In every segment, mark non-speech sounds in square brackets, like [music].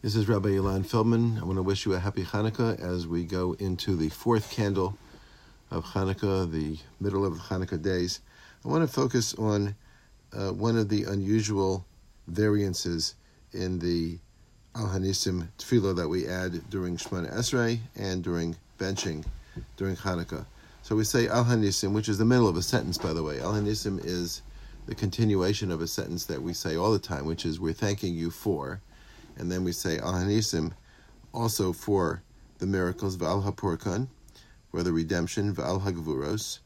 This is Rabbi Ilan Feldman. I want to wish you a happy Hanukkah as we go into the fourth candle of Hanukkah, the middle of the Hanukkah days. I want to focus on uh, one of the unusual variances in the Al Hanisim tefillah that we add during Shemona Esrei and during benching during Hanukkah. So we say Al Hanisim, which is the middle of a sentence, by the way. Al Hanisim is the continuation of a sentence that we say all the time, which is we're thanking you for and then we say Al Hanisim also for the miracles Val Hapurkan, for the redemption Val Hagvuros,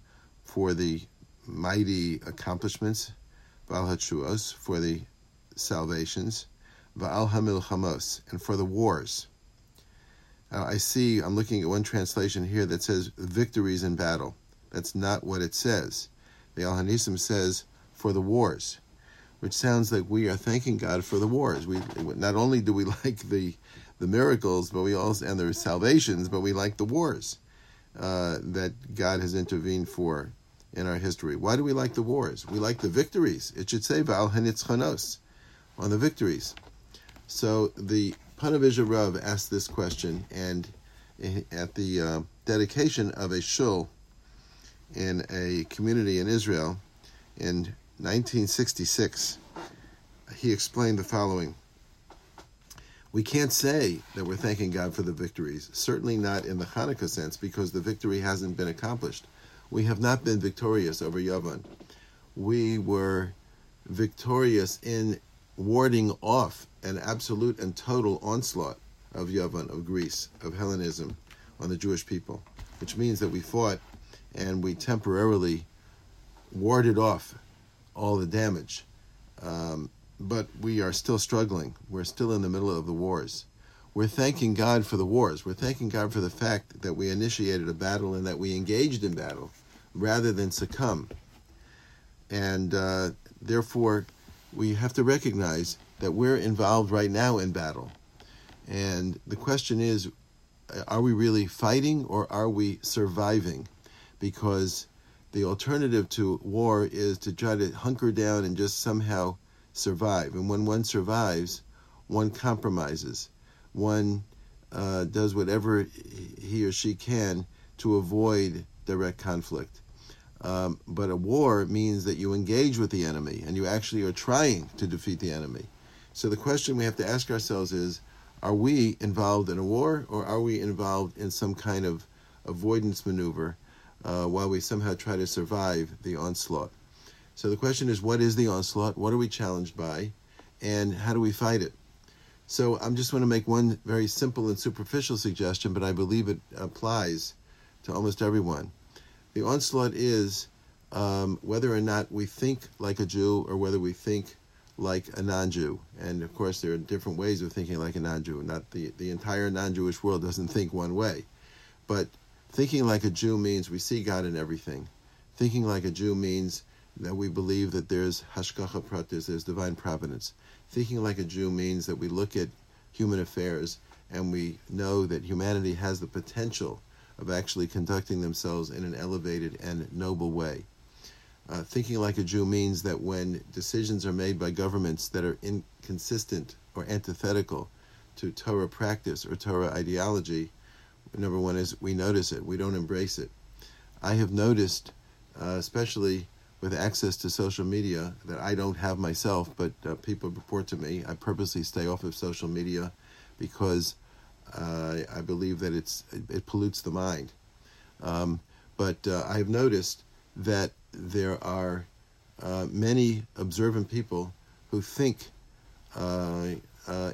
for the mighty accomplishments Val Hachuos, for the salvations Val Hamilchamos, and for the wars. Now I see I'm looking at one translation here that says victories in battle. That's not what it says. The Al Hanisim says for the wars which sounds like we are thanking God for the wars. We not only do we [laughs] like the the miracles, but we also and the salvations, but we like the wars uh, that God has intervened for in our history. Why do we like the wars? We like the victories. It should say Val Hanitzchanos on the victories. So the Ponevezher Rav asked this question, and at the uh, dedication of a shul in a community in Israel in 1966, he explained the following. We can't say that we're thanking God for the victories, certainly not in the Hanukkah sense, because the victory hasn't been accomplished. We have not been victorious over Yavan. We were victorious in warding off an absolute and total onslaught of Yavan, of Greece, of Hellenism on the Jewish people, which means that we fought and we temporarily warded off all the damage. Um, but we are still struggling. We're still in the middle of the wars. We're thanking God for the wars. We're thanking God for the fact that we initiated a battle and that we engaged in battle rather than succumb. And uh, therefore, we have to recognize that we're involved right now in battle. And the question is are we really fighting or are we surviving? Because the alternative to war is to try to hunker down and just somehow survive. And when one survives, one compromises. One uh, does whatever he or she can to avoid direct conflict. Um, but a war means that you engage with the enemy and you actually are trying to defeat the enemy. So the question we have to ask ourselves is are we involved in a war or are we involved in some kind of avoidance maneuver uh, while we somehow try to survive the onslaught. So the question is, what is the onslaught? What are we challenged by? And how do we fight it? So I'm just going to make one very simple and superficial suggestion, but I believe it applies to almost everyone. The onslaught is um, whether or not we think like a Jew or whether we think like a non-Jew. And of course, there are different ways of thinking like a non-Jew. Not the, the entire non-Jewish world doesn't think one way. But Thinking like a Jew means we see God in everything. Thinking like a Jew means that we believe that there's hashgacha pratis, there's divine providence. Thinking like a Jew means that we look at human affairs and we know that humanity has the potential of actually conducting themselves in an elevated and noble way. Uh, thinking like a Jew means that when decisions are made by governments that are inconsistent or antithetical to Torah practice or Torah ideology, number one is we notice it, we don't embrace it. I have noticed, uh, especially with access to social media that I don't have myself, but uh, people report to me. I purposely stay off of social media because uh, I believe that it's it, it pollutes the mind. Um, but uh, I have noticed that there are uh, many observant people who think uh,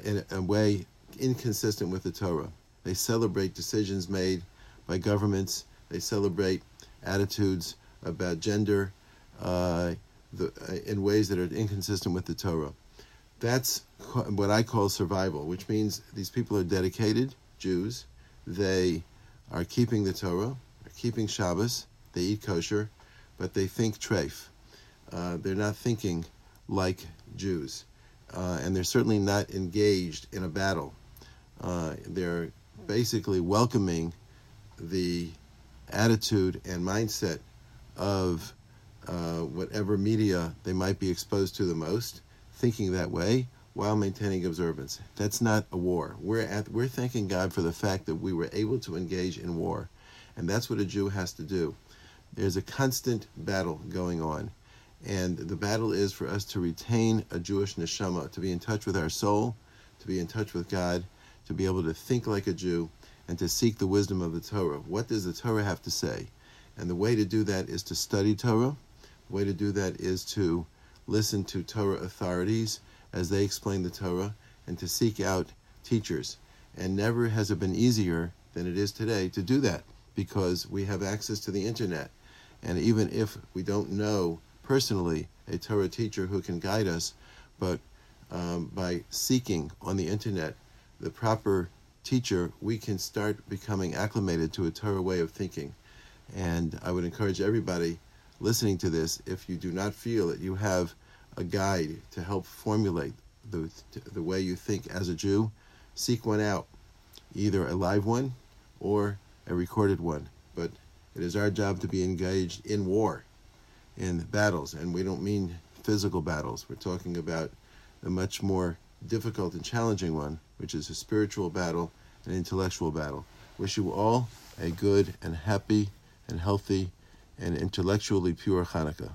in a way inconsistent with the Torah. They celebrate decisions made by governments. They celebrate attitudes about gender uh, the, uh, in ways that are inconsistent with the Torah. That's what I call survival, which means these people are dedicated Jews. They are keeping the Torah, are keeping Shabbos, they eat kosher, but they think treif. Uh, they're not thinking like Jews. Uh, and they're certainly not engaged in a battle. Uh, they're basically welcoming the attitude and mindset of uh, whatever media they might be exposed to the most, thinking that way, while maintaining observance. That's not a war. We're at we're thanking God for the fact that we were able to engage in war. And that's what a Jew has to do. There's a constant battle going on. And the battle is for us to retain a Jewish neshama, to be in touch with our soul, to be in touch with God, to be able to think like a Jew, and to seek the wisdom of the Torah. What does the Torah have to say? And the way to do that is to study Torah. The way to do that is to listen to Torah authorities as they explain the Torah and to seek out teachers. And never has it been easier than it is today to do that because we have access to the internet. And even if we don't know personally a Torah teacher who can guide us, but um, by seeking on the internet the proper teacher, we can start becoming acclimated to a Torah way of thinking. And I would encourage everybody listening to this, if you do not feel that you have a guide to help formulate the, the way you think as a Jew, seek one out, either a live one or a recorded one. But it is our job to be engaged in war, in battles, and we don't mean physical battles. We're talking about a much more difficult and challenging one, which is a spiritual battle, an intellectual battle. Wish you all a good and happy and healthy and intellectually pure Hanukkah.